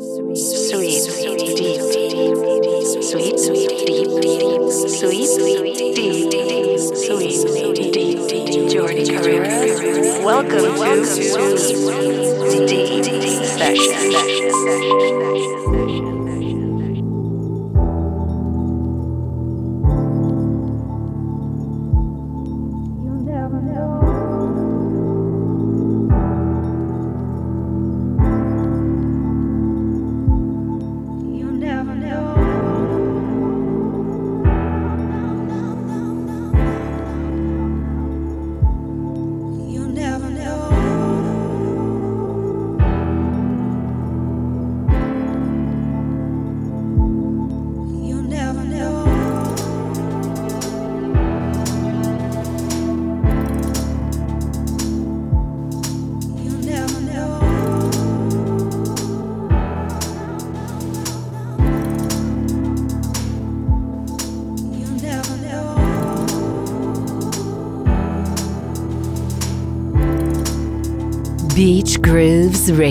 Sweet, deep, deep, sweet, sweet, deep, deep, sweet, deep, deep, sweet, deep, Jordi Carrera. Welcome to Sweet Deep Session.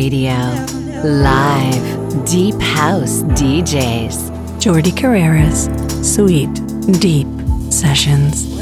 Radio. Live Deep House DJs. Jordi Carreras. Sweet Deep Sessions.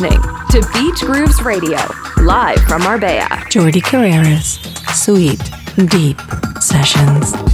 Listening to Beach Grooves Radio, live from Marbella. Jordi Carreras, Sweet Deep Sessions.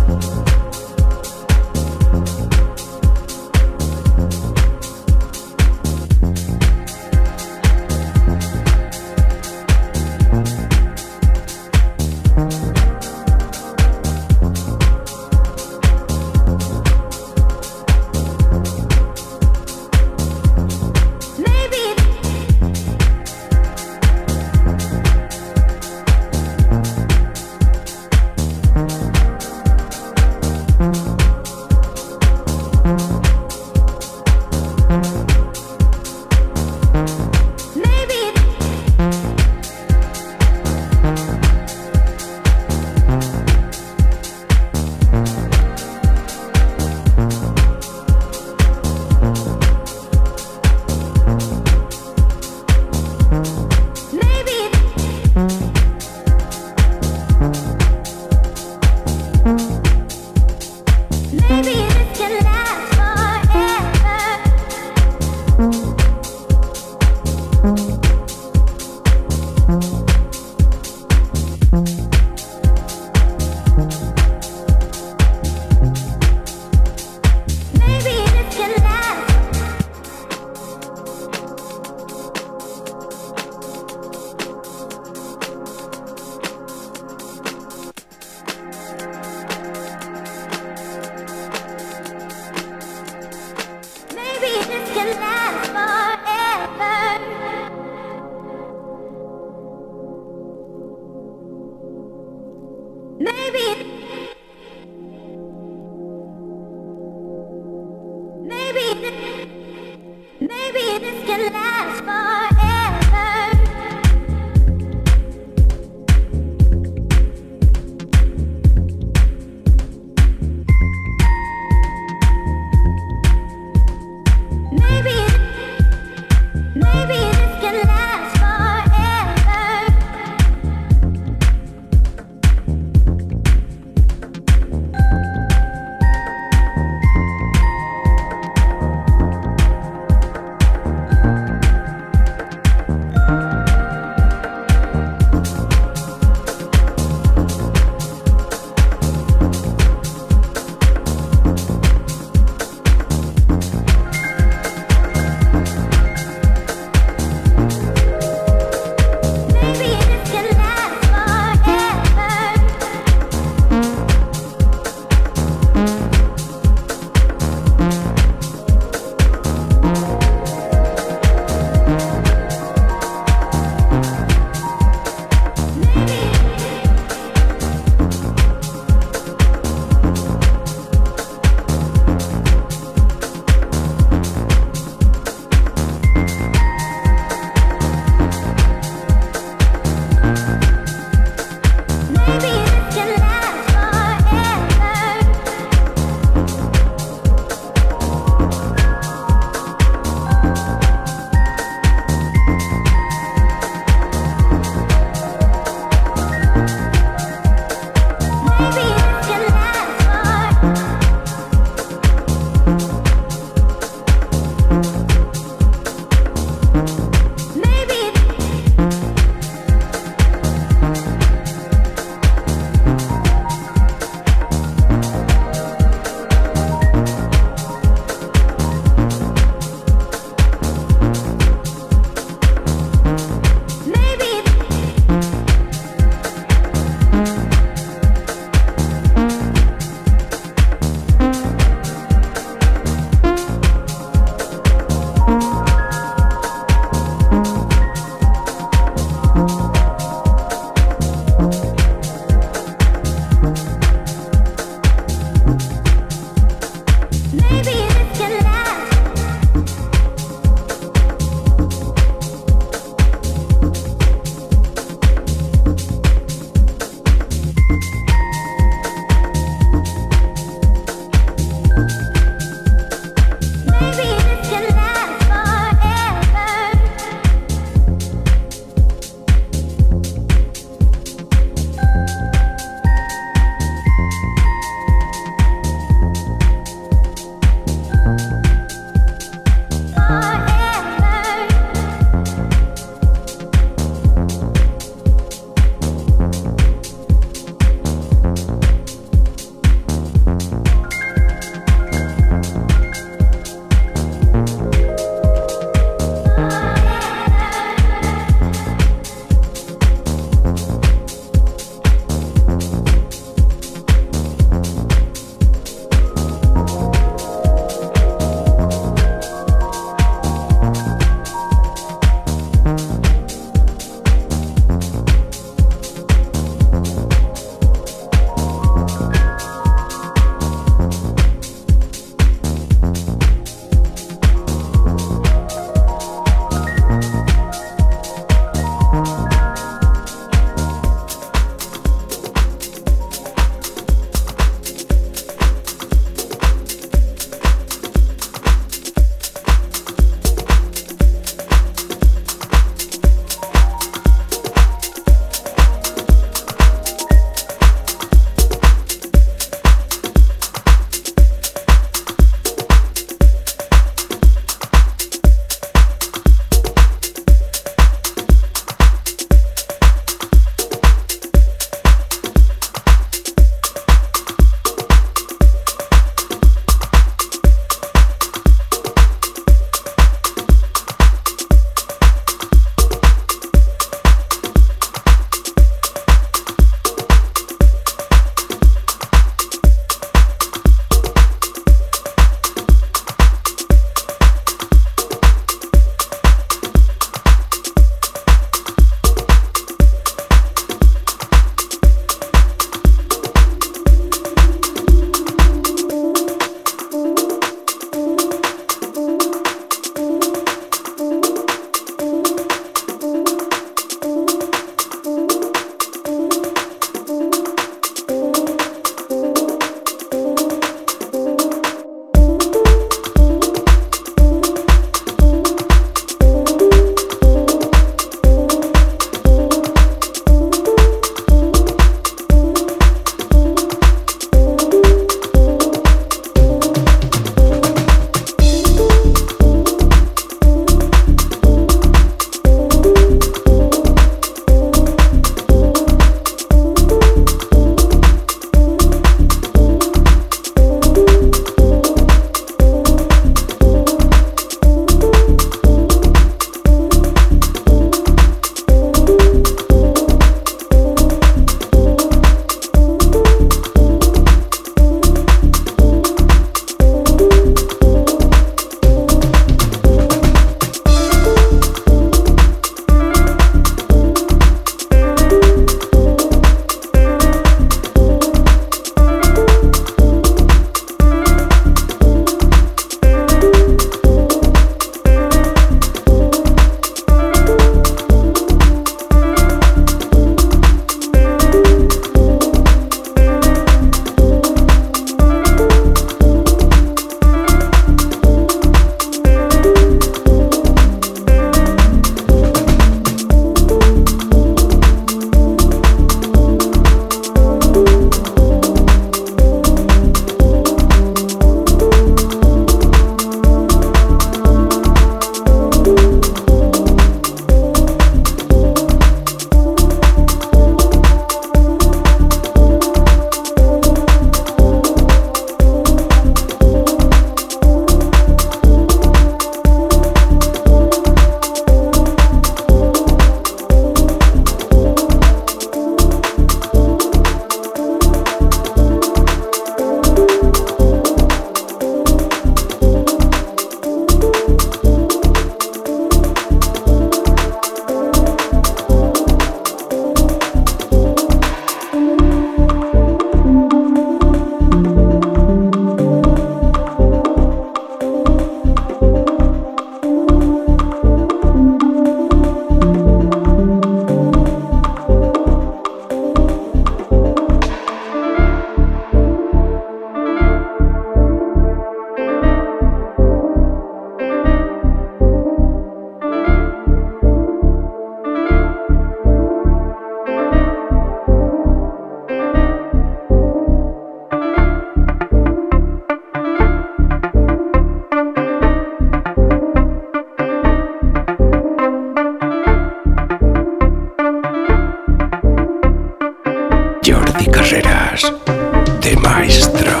de Maestro.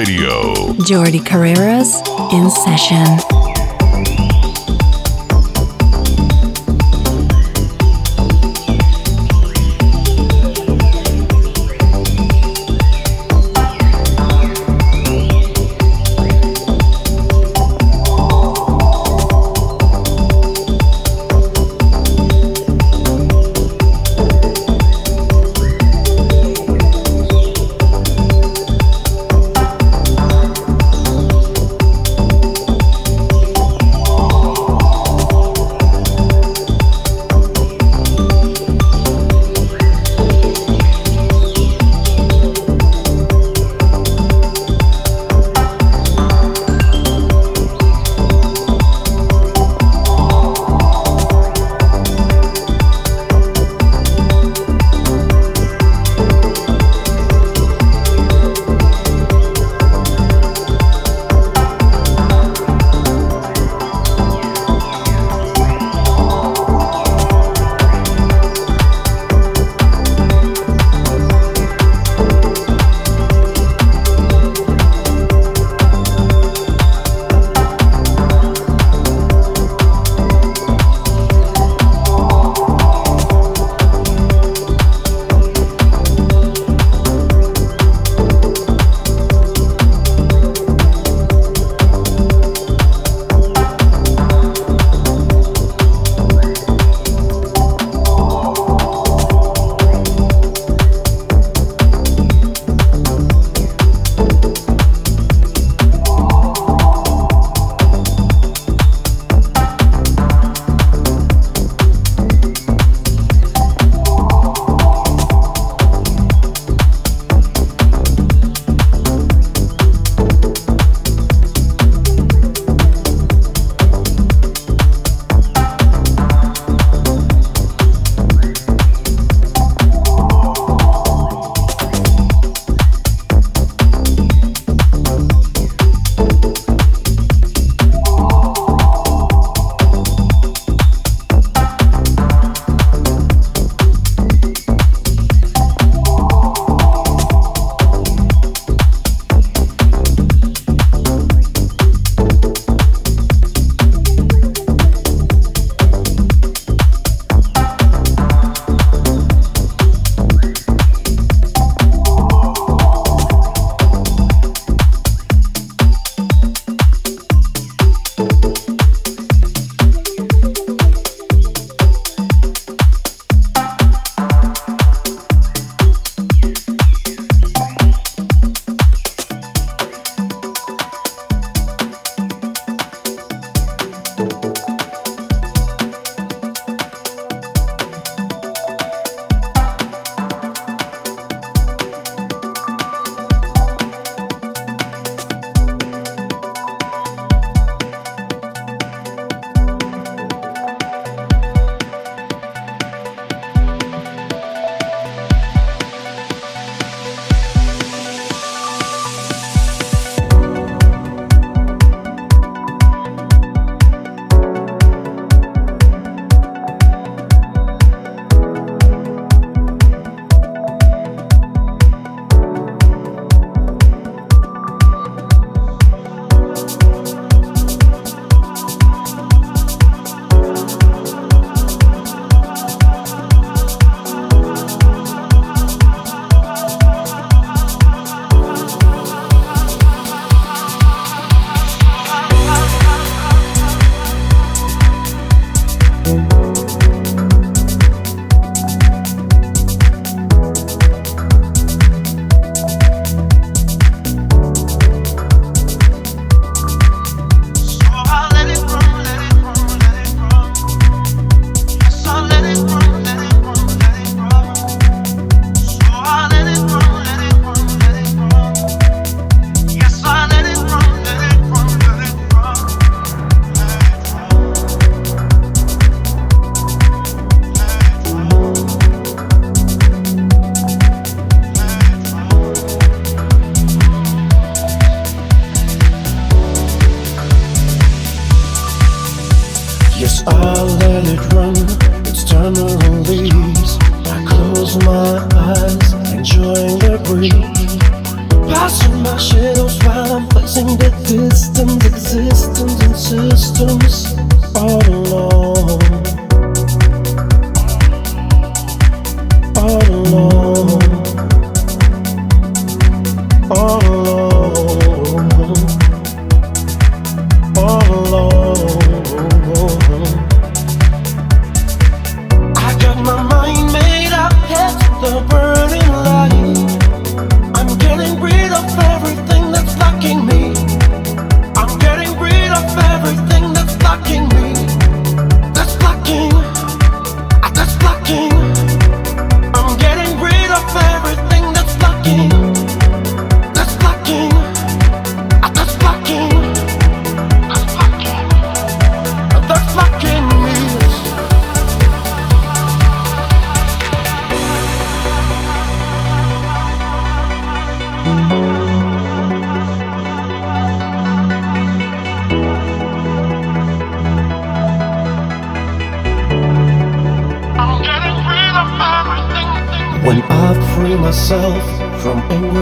Radio. Jordi Carreras in session.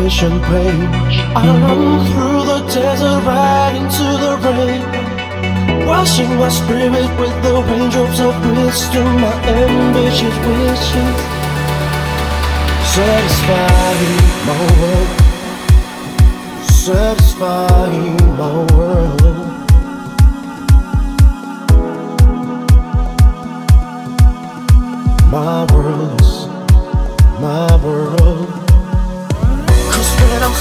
patient pain. I run through the desert right into the rain, washing my spirit with the raindrops of wisdom. My ambitious wishes satisfying my world, satisfying my world. My world, my world.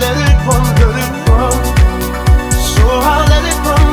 let it run, let it run. So I let it run.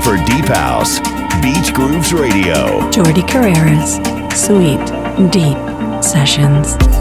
for Deep House, Beach Grooves Radio. Jordi Carreras, Sweet Deep Sessions.